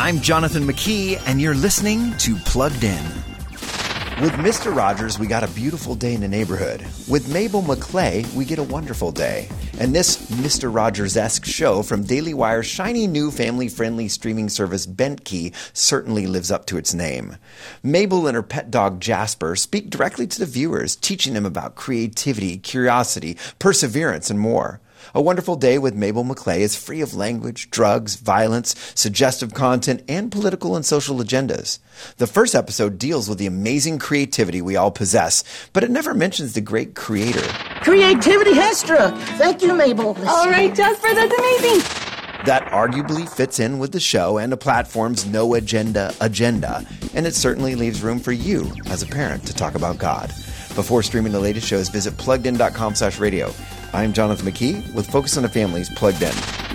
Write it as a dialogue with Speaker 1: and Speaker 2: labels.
Speaker 1: I'm Jonathan McKee, and you're listening to Plugged In. With Mr. Rogers, we got a beautiful day in the neighborhood. With Mabel McClay, we get a wonderful day. And this Mr. Rogers esque show from Daily Wire's shiny new family friendly streaming service Bentkey certainly lives up to its name. Mabel and her pet dog Jasper speak directly to the viewers, teaching them about creativity, curiosity, perseverance, and more. A Wonderful Day with Mabel McClay is free of language, drugs, violence, suggestive content, and political and social agendas. The first episode deals with the amazing creativity we all possess, but it never mentions the great creator.
Speaker 2: Creativity has struck. Thank you, Mabel.
Speaker 3: All right, Jasper, that's amazing.
Speaker 1: That arguably fits in with the show and the platform's no agenda agenda, and it certainly leaves room for you as a parent to talk about God. Before streaming the latest shows, visit pluggedin.com slash radio. I'm Jonathan McKee with Focus on the Families Plugged In.